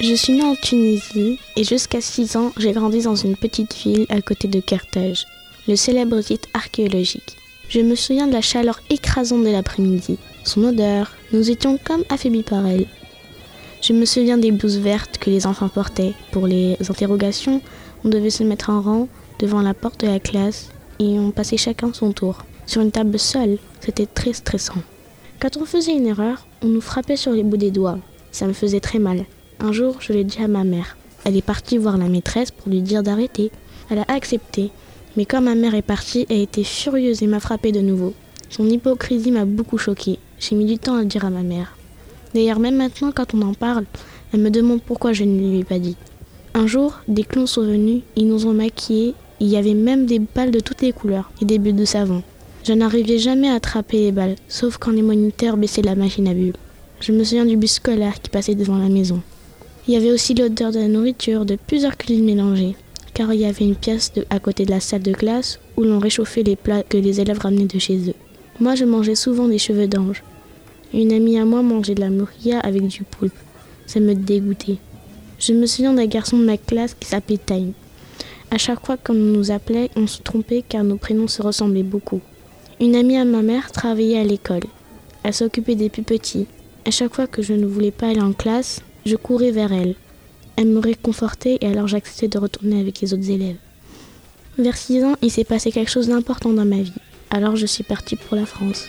Je suis née en Tunisie et jusqu'à 6 ans, j'ai grandi dans une petite ville à côté de Carthage, le célèbre site archéologique. Je me souviens de la chaleur écrasante de l'après-midi, son odeur, nous étions comme affaiblis par elle. Je me souviens des blouses vertes que les enfants portaient. Pour les interrogations, on devait se mettre en rang devant la porte de la classe et on passait chacun son tour. Sur une table seule, c'était très stressant. Quand on faisait une erreur, on nous frappait sur les bouts des doigts. Ça me faisait très mal. Un jour, je l'ai dit à ma mère. Elle est partie voir la maîtresse pour lui dire d'arrêter. Elle a accepté. Mais quand ma mère est partie, elle était furieuse et m'a frappé de nouveau. Son hypocrisie m'a beaucoup choquée. J'ai mis du temps à le dire à ma mère. D'ailleurs, même maintenant, quand on en parle, elle me demande pourquoi je ne lui ai pas dit. Un jour, des clowns sont venus, ils nous ont maquillés, il y avait même des balles de toutes les couleurs et des bulles de savon. Je n'arrivais jamais à attraper les balles, sauf quand les moniteurs baissaient la machine à bulles. Je me souviens du bus scolaire qui passait devant la maison. Il y avait aussi l'odeur de la nourriture, de plusieurs cuisines mélangées, car il y avait une pièce à côté de la salle de classe où l'on réchauffait les plats que les élèves ramenaient de chez eux. Moi, je mangeais souvent des cheveux d'ange. Une amie à moi mangeait de la mourilla avec du poulpe. Ça me dégoûtait. Je me souviens d'un garçon de ma classe qui s'appelait Time. À chaque fois qu'on nous appelait, on se trompait car nos prénoms se ressemblaient beaucoup. Une amie à ma mère travaillait à l'école. Elle s'occupait des plus petits. À chaque fois que je ne voulais pas aller en classe, je courais vers elle. Elle me réconfortait et alors j'acceptais de retourner avec les autres élèves. Vers 6 ans, il s'est passé quelque chose d'important dans ma vie. Alors je suis partie pour la France.